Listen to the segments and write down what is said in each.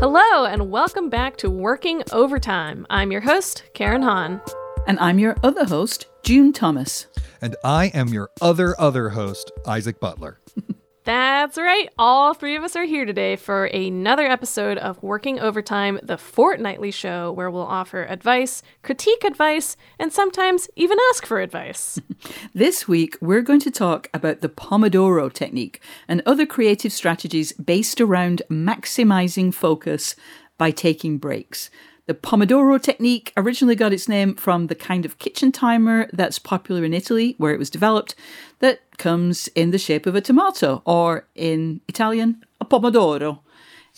Hello, and welcome back to Working Overtime. I'm your host, Karen Han. And I'm your other host, June Thomas. And I am your other, other host, Isaac Butler. That's right. All three of us are here today for another episode of Working Overtime, the fortnightly show where we'll offer advice, critique advice, and sometimes even ask for advice. this week, we're going to talk about the Pomodoro technique and other creative strategies based around maximizing focus by taking breaks. The Pomodoro technique originally got its name from the kind of kitchen timer that's popular in Italy, where it was developed, that comes in the shape of a tomato, or in Italian, a pomodoro.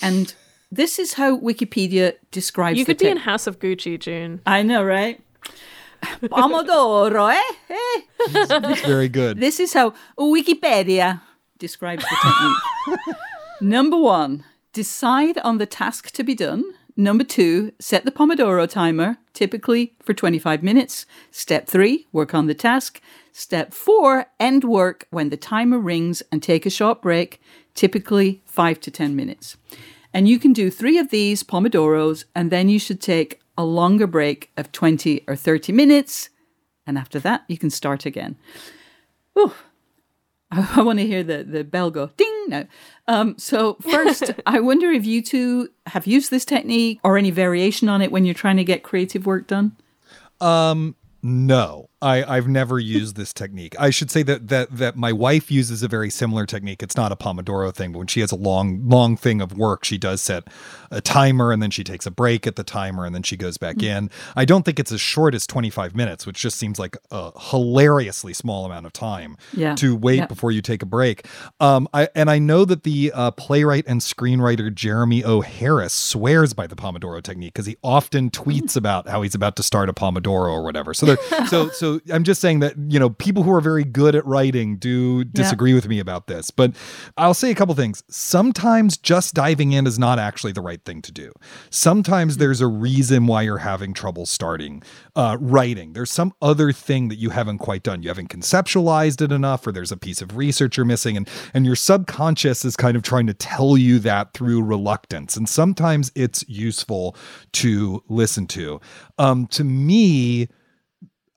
And this is how Wikipedia describes You could te- be in House of Gucci, June. I know, right? Pomodoro, eh? eh? Very good. This is how Wikipedia describes the technique. Number one, decide on the task to be done. Number two, set the Pomodoro timer, typically for 25 minutes. Step three, work on the task. Step four, end work when the timer rings and take a short break, typically five to 10 minutes. And you can do three of these Pomodoros, and then you should take a longer break of 20 or 30 minutes. And after that, you can start again. Whew. I, want to hear the, the bell go ding now. Um, so, first, I wonder if you two have used this technique or any variation on it when you're trying to get creative work done? Um, no. I, I've never used this technique. I should say that that that my wife uses a very similar technique. It's not a Pomodoro thing, but when she has a long, long thing of work, she does set a timer and then she takes a break at the timer and then she goes back mm-hmm. in. I don't think it's as short as 25 minutes, which just seems like a hilariously small amount of time yeah. to wait yeah. before you take a break. Um, I, and I know that the uh, playwright and screenwriter Jeremy O. Harris swears by the Pomodoro technique because he often tweets about how he's about to start a Pomodoro or whatever. So, there, so, so I'm just saying that, you know, people who are very good at writing do disagree yeah. with me about this. But I'll say a couple things. Sometimes just diving in is not actually the right thing to do. Sometimes mm-hmm. there's a reason why you're having trouble starting uh, writing. There's some other thing that you haven't quite done. You haven't conceptualized it enough, or there's a piece of research you're missing. And, and your subconscious is kind of trying to tell you that through reluctance. And sometimes it's useful to listen to. Um, to me,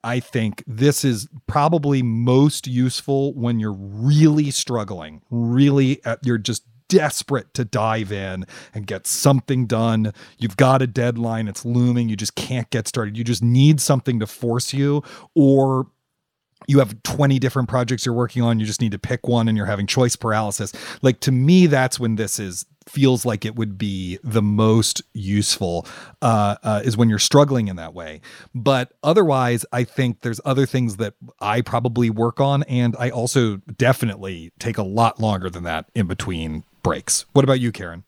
I think this is probably most useful when you're really struggling, really, at, you're just desperate to dive in and get something done. You've got a deadline, it's looming, you just can't get started. You just need something to force you, or you have 20 different projects you're working on, you just need to pick one and you're having choice paralysis. Like to me, that's when this is feels like it would be the most useful uh, uh, is when you're struggling in that way. But otherwise, I think there's other things that I probably work on, and I also definitely take a lot longer than that in between breaks. What about you, Karen?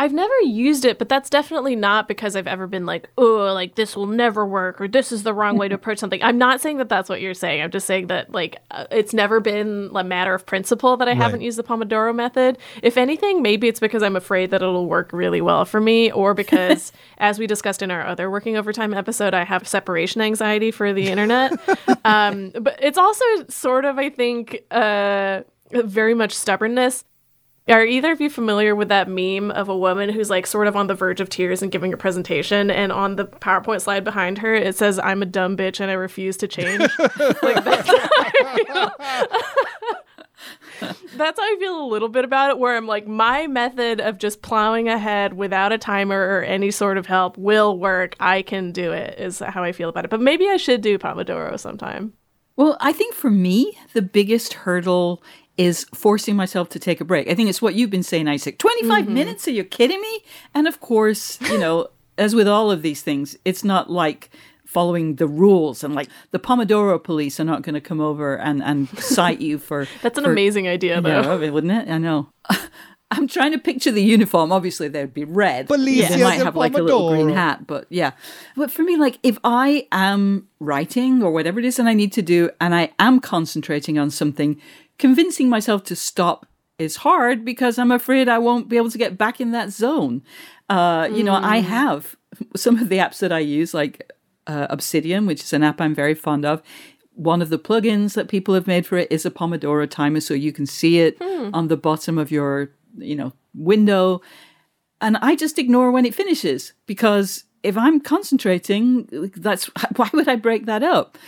I've never used it, but that's definitely not because I've ever been like, oh, like this will never work or this is the wrong way to approach something. I'm not saying that that's what you're saying. I'm just saying that like uh, it's never been a matter of principle that I right. haven't used the Pomodoro method. If anything, maybe it's because I'm afraid that it'll work really well for me, or because, as we discussed in our other working overtime episode, I have separation anxiety for the internet. um, but it's also sort of, I think, uh, very much stubbornness are either of you familiar with that meme of a woman who's like sort of on the verge of tears and giving a presentation, and on the PowerPoint slide behind her it says, "I'm a dumb bitch and I refuse to change." like that's how I feel. that's how I feel a little bit about it. Where I'm like, my method of just plowing ahead without a timer or any sort of help will work. I can do it. Is how I feel about it. But maybe I should do Pomodoro sometime. Well, I think for me, the biggest hurdle is forcing myself to take a break. I think it's what you've been saying, Isaac. 25 mm-hmm. minutes? Are you kidding me? And of course, you know, as with all of these things, it's not like following the rules and like the Pomodoro police are not going to come over and, and cite you for. That's an for, amazing idea, though. Yeah, wouldn't it? I know. I'm trying to picture the uniform. Obviously, they'd be red. Policia they might have like a little green Pomodoro. hat, but yeah. But for me, like if I am writing or whatever it is that I need to do, and I am concentrating on something, convincing myself to stop is hard because I'm afraid I won't be able to get back in that zone. Uh, You know, I have some of the apps that I use, like uh, Obsidian, which is an app I'm very fond of. One of the plugins that people have made for it is a Pomodoro timer, so you can see it on the bottom of your, you know, window. And I just ignore when it finishes because if I'm concentrating, that's why would I break that up?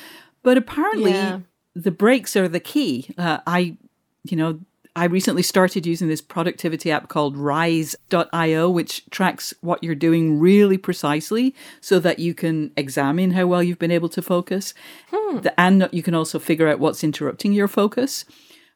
But apparently, Yeah. The breaks are the key. Uh, I, you know, I recently started using this productivity app called Rize.io, which tracks what you're doing really precisely so that you can examine how well you've been able to focus. The- and you can also figure out what's interrupting your focus.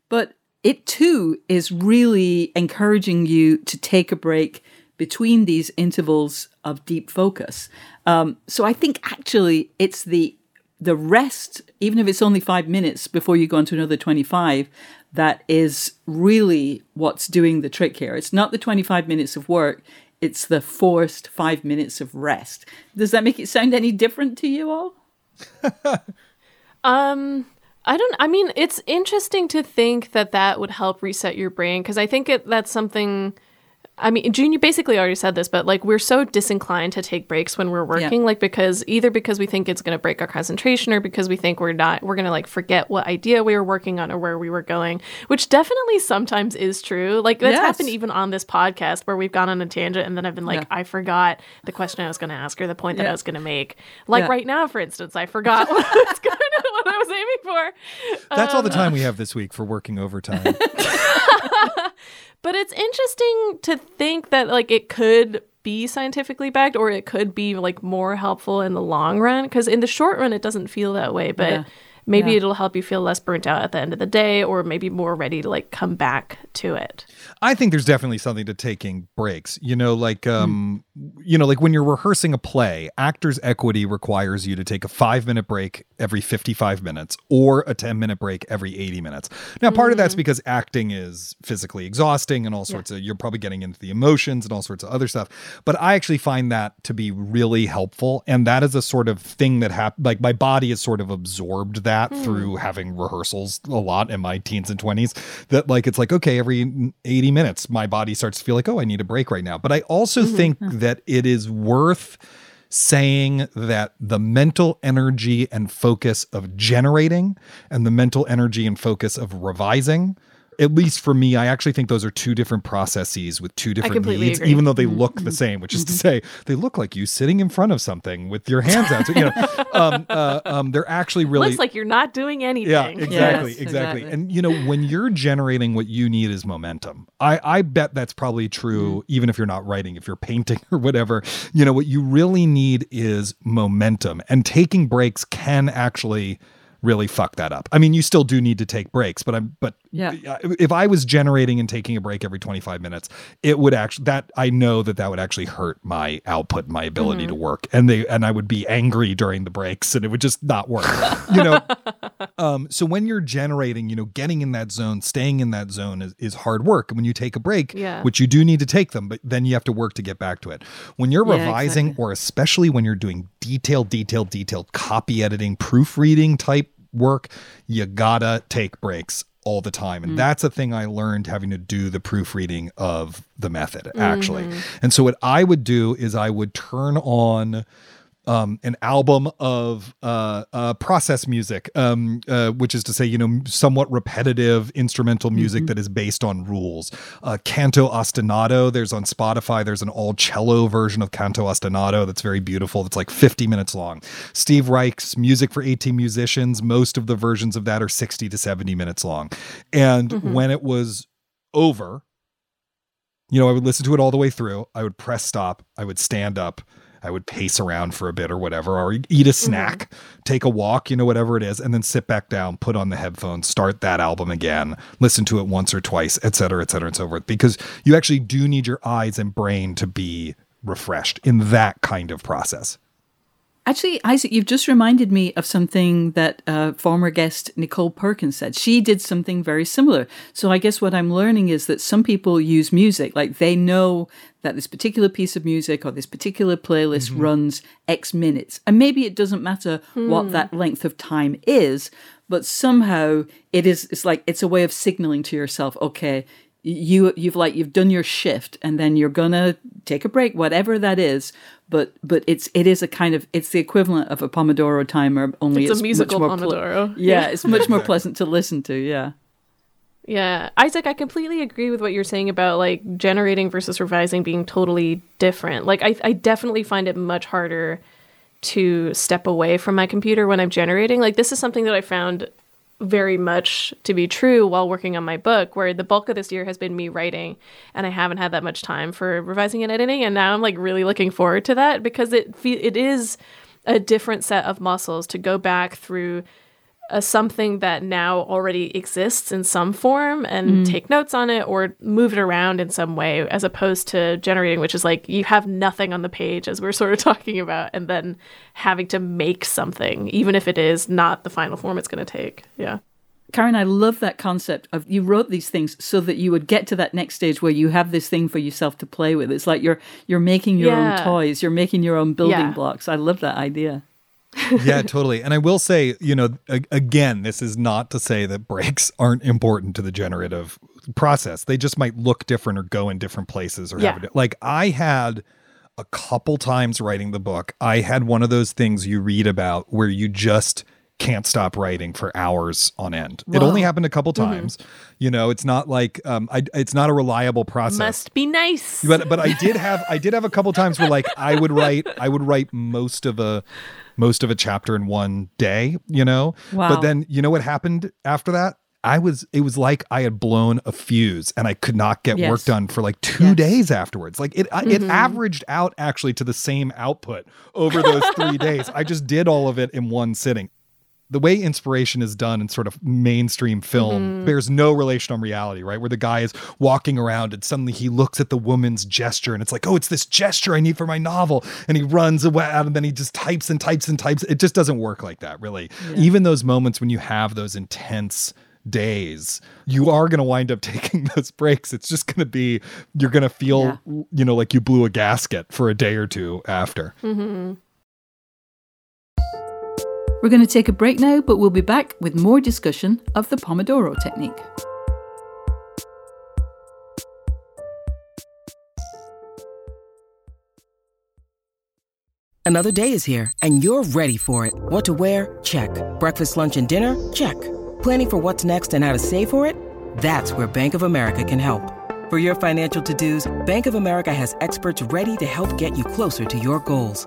But it too is really encouraging you to take a break between these intervals of deep focus. Um, so I think actually it's the the rest, even if it's only five minutes before you go on to another 25, that is really what's doing the trick here. It's not the 25 minutes of work, it's the forced five minutes of rest. Does that make it sound any different to you all? Um, I don't. I mean, it's interesting to think that that would help reset your brain because I think it, that's something. I mean, June, you basically already said this, but like we're so disinclined to take breaks when we're working, like because either because we think it's going to break our concentration or because we think we're not, we're going to like forget what idea we were working on or where we were going, which definitely sometimes is true. Like that's Yes. happened even on this podcast where we've gone on a tangent and then I've been like, Yeah. I forgot the question I was going to ask or the point that I was going to make. Like Yeah. right now, for instance, I forgot what I was going to, what I was aiming for. That's all Um, the time we have this week for working overtime. But it's interesting to think that like it could be scientifically backed or it could be like more helpful in the long run because in the short run it doesn't feel that way, but Yeah. maybe Yeah. it'll help you feel less burnt out at the end of the day or maybe more ready to like come back to it. I think there's definitely something to taking breaks. You know, like um, you know, like when you're rehearsing a play, actors equity requires you to take a 5-minute break every 55 minutes or a 10-minute break every 80 minutes. Now, part of that's mm-hmm. because acting is physically exhausting and all sorts of you're probably getting into the emotions and all sorts of other stuff. But I actually find that to be really helpful and that is a sort of thing that happened like my body has sort of absorbed that through hmm. having rehearsals a lot in my teens and 20s that like it's like okay every 80 minutes my body starts to feel like oh I need a break right now but I also mm-hmm. think that it is worth saying that the mental energy and focus of generating and the mental energy and focus of revising at least for me, I actually think those are two different processes with two different completely needs, agree. even though they look the same. Which is to say, they look like you sitting in front of something with your hands out. So, you know, um, uh, um, they're actually really Looks like you're not doing anything. yeah, exactly, Yes, exactly. exactly. And you know, when you're generating what you need is momentum. I I bet that's probably true even if you're not writing, if you're painting or whatever. You know, what you really need is momentum. And taking breaks can actually really fuck that up. I mean, you still do need to take breaks, but I'm but Yeah. if I was generating and taking a break every 25 minutes, it would actually that I know that that would actually hurt my output, my ability to work, and they and I would be angry during the breaks, and it would just not work. you know. Um, so when you're generating, you know, getting in that zone, staying in that zone is, is hard work. And when you take a break, Yeah. which you do need to take them, but then you have to work to get back to it. When you're Yeah, revising, exactly. or especially when you're doing detailed, detailed, detailed copy editing, proofreading type work, you gotta take breaks all the time. And mm. that's a thing I learned having to do the proofreading of the method, actually. Mm-hmm. And so what I would do is I would turn on um, an album of uh, uh, process music, um, uh, which is to say, you know, somewhat repetitive instrumental music that is based on rules. Uh, Canto Ostinato, there's on Spotify, there's an all cello version of Canto Ostinato that's very beautiful. That's like 50 minutes long. Steve Reich's music for 18 musicians, most of the versions of that are 60 to 70 minutes long. And when it was over, you know, I would listen to it all the way through. I would press stop. I would stand up. I would pace around for a bit or whatever, or eat a mm-hmm. snack, take a walk, you know, whatever it is, and then sit back down, put on the headphones, start that album again, listen to it once or twice, et cetera, et cetera, and so forth. Because you actually do need your eyes and brain to be refreshed in that kind of process. Actually, Isaac, you've just reminded me of something that uh, former guest Nichole Perkins said. She did something very similar. So I guess what I'm learning is that some people use music, like they know that this particular piece of music or this particular playlist mm-hmm. runs X minutes. And maybe it doesn't matter hmm. what that length of time is, but somehow it is, it's like, it's a way of signaling to yourself, okay, you you've like you've done your shift and then you're gonna take a break whatever that is but but it's it is a kind of it's the equivalent of a pomodoro timer only it's, it's a musical pomodoro. ple- yeah, yeah, it's much more pleasant to listen to yeah. Yeah. Isaac i completely agree with what you're saying about like generating versus revising being totally different. Like i, I definitely find it much harder to step away from my computer when i'm generating. Like this is something that i found very much to be true while working on my book, where the bulk of this year has been me writing, and I haven't had that much time for revising and editing. And now I'm like really looking forward to that because it it is a different set of muscles to go back through a something that now already exists in some form and mm. take notes on it or move it around in some way as opposed to generating which is like you have nothing on the page as we're sort of talking about and then having to make something even if it is not the final form it's going to take yeah Karen, I love that concept of you wrote these things so that you would get to that next stage where you have this thing for yourself to play with. It's like you're you're making your yeah. own toys, you're making your own building yeah. blocks. I love that idea yeah, totally. And I will say, you know, again, this is not to say that breaks aren't important to the generative process. They just might look different or go in different places or yeah. have it. Like I had a couple times writing the book, I had one of those things you read about where you just can't stop writing for hours on end. Whoa. It only happened a couple mm-hmm. times. Mm-hmm. You know, it's not like um, I, it's not a reliable process. Must be nice. But but I did have I did have a couple times where like I would write I would write most of a most of a chapter in one day, you know? Wow. But then, you know what happened after that? I was, it was like I had blown a fuse and I could not get yes. work done for like two yes. days afterwards. Like it, mm-hmm. it averaged out actually to the same output over those three days. I just did all of it in one sitting the way inspiration is done in sort of mainstream film mm-hmm. bears no relation on reality, right? Where the guy is walking around and suddenly he looks at the woman's gesture and it's like, oh, it's this gesture I need for my novel. And he runs away and then he just types and types and types. It just doesn't work like that, really. Yeah. Even those moments when you have those intense days, you are going to wind up taking those breaks. It's just going to be, you're going to feel, yeah. you know, like you blew a gasket for a day or two after. Mm-hmm. We're going to take a break now, but we'll be back with more discussion of the Pomodoro technique. Another day is here, and you're ready for it. What to wear? Check. Breakfast, lunch, and dinner? Check. Planning for what's next and how to save for it? That's where Bank of America can help. For your financial to dos, Bank of America has experts ready to help get you closer to your goals.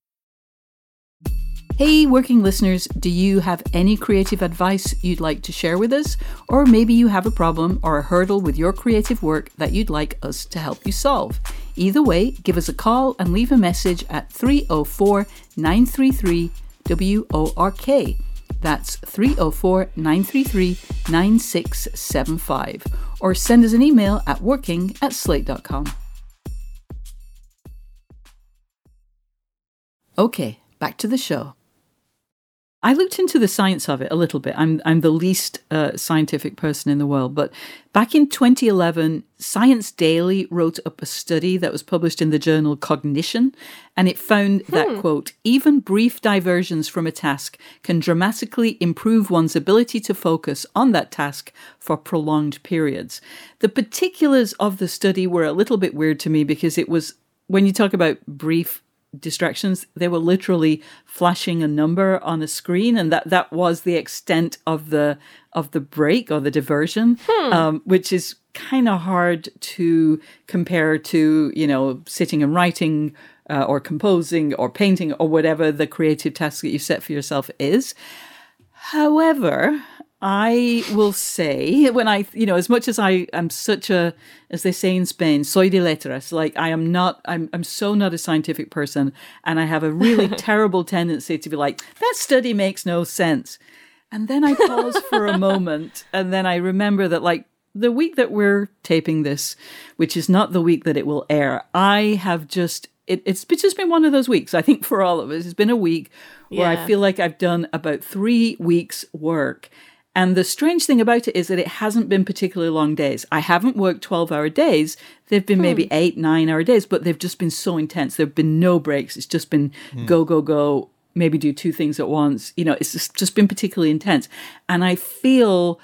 Hey, working listeners, do you have any creative advice you'd like to share with us? Or maybe you have a problem or a hurdle with your creative work that you'd like us to help you solve. Either way, give us a call and leave a message at 304 933 WORK. That's 304 933 9675. Or send us an email at working at slate.com. Okay, back to the show. I looked into the science of it a little bit. I'm I'm the least uh, scientific person in the world, but back in 2011, Science Daily wrote up a study that was published in the journal Cognition, and it found hmm. that quote even brief diversions from a task can dramatically improve one's ability to focus on that task for prolonged periods. The particulars of the study were a little bit weird to me because it was when you talk about brief distractions. They were literally flashing a number on a screen, and that that was the extent of the of the break or the diversion, um, which is kind of hard to compare to you know sitting and writing uh, or composing or painting or whatever the creative task that you set for yourself is. However, I will say when I, you know, as much as I am such a, as they say in Spain, soy de letras, like I am not, I'm, I'm so not a scientific person. And I have a really terrible tendency to be like, that study makes no sense. And then I pause for a moment and then I remember that like the week that we're taping this, which is not the week that it will air, I have just, it, it's just been one of those weeks. I think for all of us, it's been a week where I feel like I've done about three weeks work. And the strange thing about it is that it hasn't been particularly long days. I haven't worked 12 hour days. They've been maybe hmm. eight, nine hour days, but they've just been so intense. There have been no breaks. It's just been hmm. go, go, go, maybe do two things at once. You know, it's just, just been particularly intense. And I feel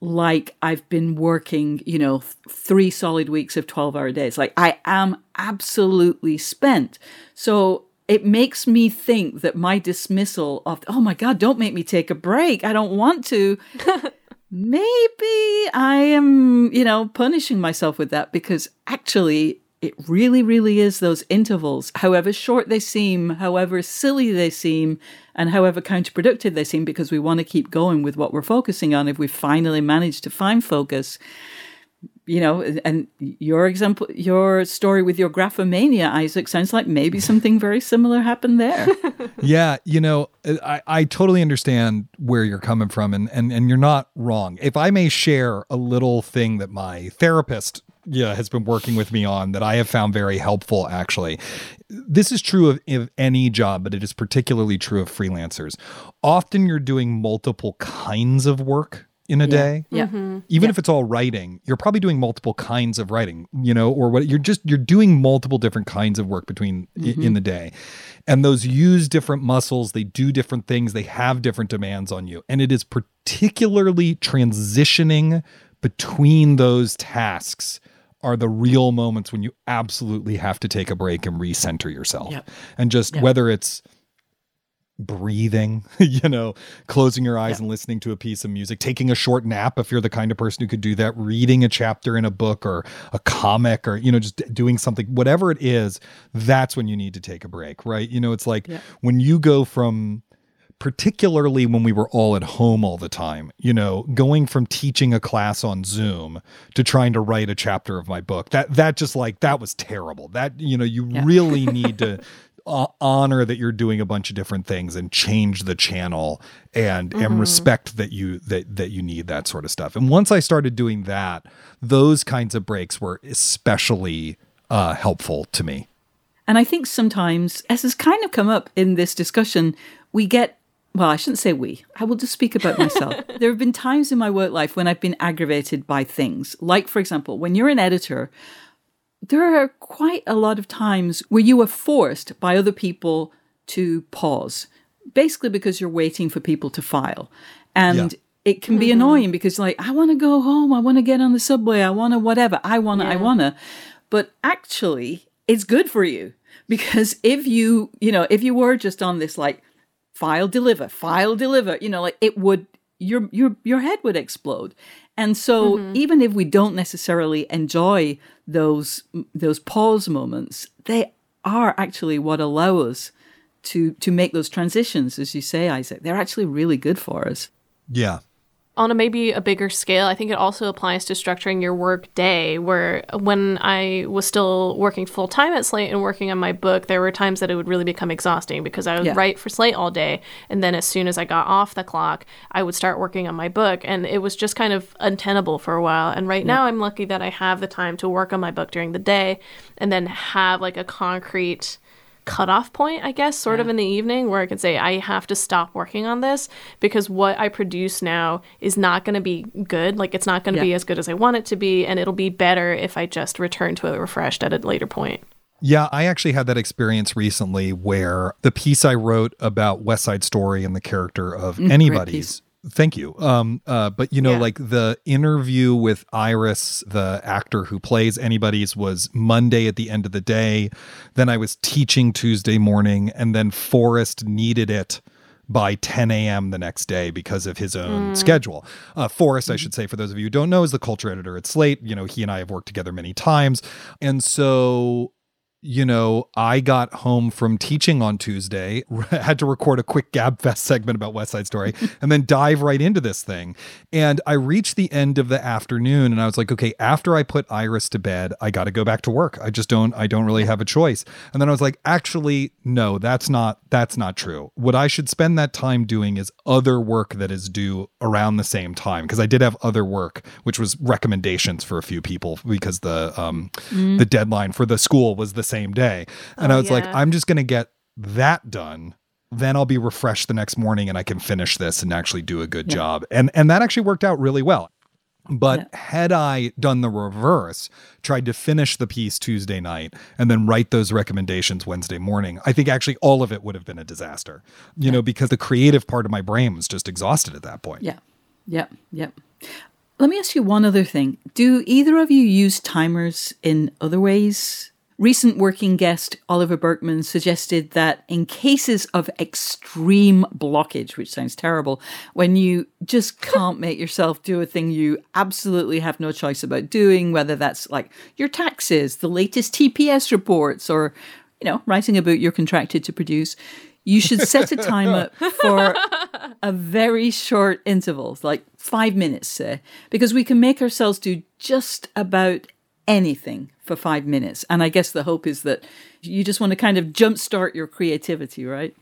like I've been working, you know, th- three solid weeks of 12 hour days. Like I am absolutely spent. So it makes me think that my dismissal of, oh my God, don't make me take a break. I don't want to. Maybe I am, you know, punishing myself with that because actually it really, really is those intervals, however short they seem, however silly they seem, and however counterproductive they seem, because we want to keep going with what we're focusing on. If we finally manage to find focus, you know, and your example, your story with your graphomania, Isaac, sounds like maybe something very similar happened there. Yeah, you know, I, I totally understand where you're coming from, and, and and you're not wrong. If I may share a little thing that my therapist yeah has been working with me on that I have found very helpful actually. This is true of, of any job, but it is particularly true of freelancers. Often you're doing multiple kinds of work in a day. Mm-hmm. Yeah. even if it's all writing you're probably doing multiple kinds of writing you know or what you're just you're doing multiple different kinds of work between i- mm-hmm. in the day. And those use different muscles they do different things they have different demands on you. And it is particularly transitioning between those tasks are the real moments when you absolutely have to take a break and recenter yourself. Yep. and just whether it's breathing, you know, closing your eyes and listening to a piece of music, taking a short nap if you're the kind of person who could do that, reading a chapter in a book or a comic or, you know, just doing something, whatever it is, that's when you need to take a break, right? You know, it's like when you go from, particularly when we were all at home all the time, you know, going from teaching a class on Zoom to trying to write a chapter of my book. That that just like that was terrible. That you know, you really need to honor that you're doing a bunch of different things and change the channel and and respect that you that that you need that sort of stuff. And once I started doing that, those kinds of breaks were especially uh helpful to me. And I think sometimes, as has kind of come up in this discussion, we get, well, I shouldn't say we, I will just speak about myself. there have been times in my work life when I've been aggravated by things. Like, for example, when you're an editor, there are quite a lot of times where you are forced by other people to pause, basically because you're waiting for people to file. And Yeah. it can be mm-hmm. annoying because, like, I want to go home, I want to get on the subway, I want to whatever, I want to, I want to. But actually, it's good for you because if you, you know, if you were just on this, like, file deliver, file deliver, you know, like it would, your, your, your head would explode. And so mm-hmm. even if we don't necessarily enjoy those those pause moments, they are actually what allow us to to make those transitions, as you say, Isaac. They're actually really good for us. Yeah. On a maybe a bigger scale, I think it also applies to structuring your work day. Where when I was still working full time at Slate and working on my book, there were times that it would really become exhausting because I would Yeah. write for Slate all day, and then as soon as I got off the clock, I would start working on my book, and it was just kind of untenable for a while. And right now, I'm lucky that I have the time to work on my book during the day, and then have like a concrete cutoff point, I guess, sort of in the evening where I can say, I have to stop working on this because what I produce now is not going to be good. Like, it's not going to Yeah. be as good as I want it to be. And it'll be better if I just return to it refreshed at a later point. Yeah, I actually had that experience recently where the piece I wrote about West Side Story and the character of mm, Anybodys Thank you. Um, uh, but you know, Yeah. like the interview with Iris, the actor who plays Anybodys, was Monday at the end of the day. Then I was teaching Tuesday morning, and then Forrest needed it by 10 a.m. the next day because of his own schedule. Uh, Forrest, I should say, for those of you who don't know, is the culture editor at Slate. You know, he and I have worked together many times, and so you know, I got home from teaching on Tuesday, had to record a quick GabFest segment about West Side Story, and then dive right into this thing. And I reached the end of the afternoon, and I was like, okay, after I put Iris to bed, I got to go back to work. I just don't, I don't really have a choice. And then I was like, actually, no, that's not, that's not true. What I should spend that time doing is other work that is due around the same time because I did have other work, which was recommendations for a few people because the um the deadline for the school was the same day. And Oh, I was like. I'm just gonna get that done. Then I'll be refreshed the next morning and I can finish this and actually do a good job. And and that actually worked out really well. But had I done the reverse, tried to finish the piece Tuesday night and then write those recommendations Wednesday morning, I think actually all of it would have been a disaster. You know, because the creative part of my brain was just exhausted at that point. Yeah. Yep. Yep. Let me ask you one other thing. Do either of you use timers in other ways? Recent working guest Oliver Burkeman suggested that in cases of extreme blockage, which sounds terrible, when you just can't make yourself do a thing you absolutely have no choice about doing, whether that's like your taxes, the latest TPS reports, or, you know, writing a book you're contracted to produce, you should set a timer for a very short intervals, like five minutes, say, because we can make ourselves do just about anything for five minutes. And I guess the hope is that you just want to kind of jumpstart your creativity, right?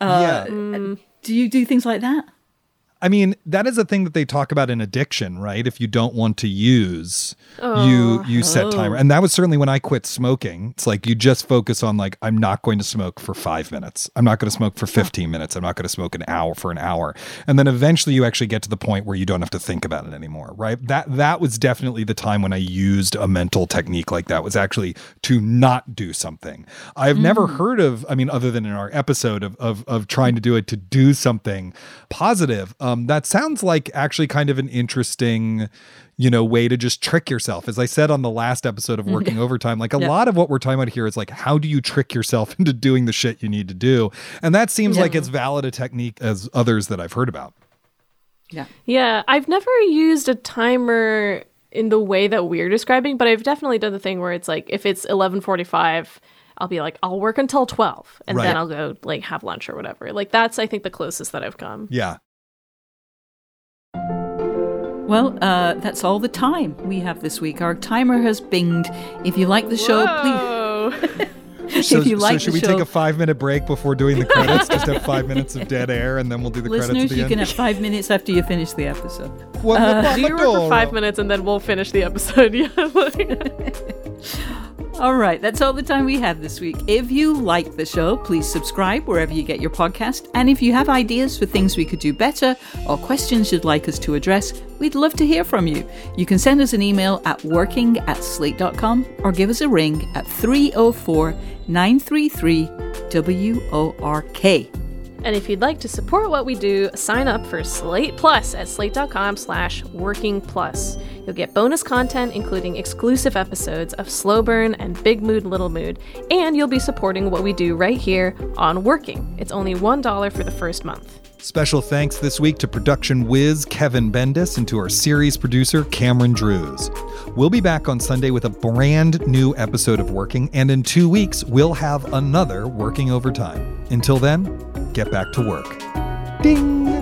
Uh, yeah. Do you do things like that? I mean, that is a thing that they talk about in addiction, right? If you don't want to use, you you set timer. And that was certainly when I quit smoking. It's like you just focus on like I'm not going to smoke for 5 minutes. I'm not going to smoke for 15 minutes. I'm not going to smoke an hour for an hour. And then eventually you actually get to the point where you don't have to think about it anymore, right? That that was definitely the time when I used a mental technique like that was actually to not do something. I've never heard of, I mean, other than in our episode of of of trying to do it to do something positive. Um, Um, that sounds like actually kind of an interesting, you know, way to just trick yourself. As I said on the last episode of Working Overtime, like a Yeah. lot of what we're talking about here is like, how do you trick yourself into doing the shit you need to do? And that seems like as valid a technique as others that I've heard about. Yeah. Yeah, I've never used a timer in the way that we're describing, but I've definitely done the thing where it's like if it's 11:45, I'll be like I'll work until 12 and Right. then I'll go like have lunch or whatever. Like that's I think the closest that I've come. Yeah. Well, uh, that's all the time we have this week. Our timer has binged. If you like the show, please. So, if you like so should we show, take a five minute break before doing the credits? Just have five minutes of dead air and then we'll do the credits listeners, you end. can have five minutes after you finish the episode. What- what- Do your work for five minutes and then we'll finish the episode. Yeah. All right, that's all the time we have this week. If you like the show, please subscribe wherever you get your podcast. And if you have ideas for things we could do better or questions you'd like us to address, we'd love to hear from you. You can send us an email at working at slate.com or give us a ring at 304 933 WORK. And if you'd like to support what we do, sign up for Slate Plus at slate.com slash working plus. You'll get bonus content, including exclusive episodes of Slow Burn and Big Mood Little Mood, and you'll be supporting what we do right here on Working. It's only $1 for the first month. Special thanks this week to production whiz Kevin Bendis and to our series producer Cameron Drews. We'll be back on Sunday with a brand new episode of Working, and in two weeks, we'll have another Working Overtime. Until then, get back to work. Ding!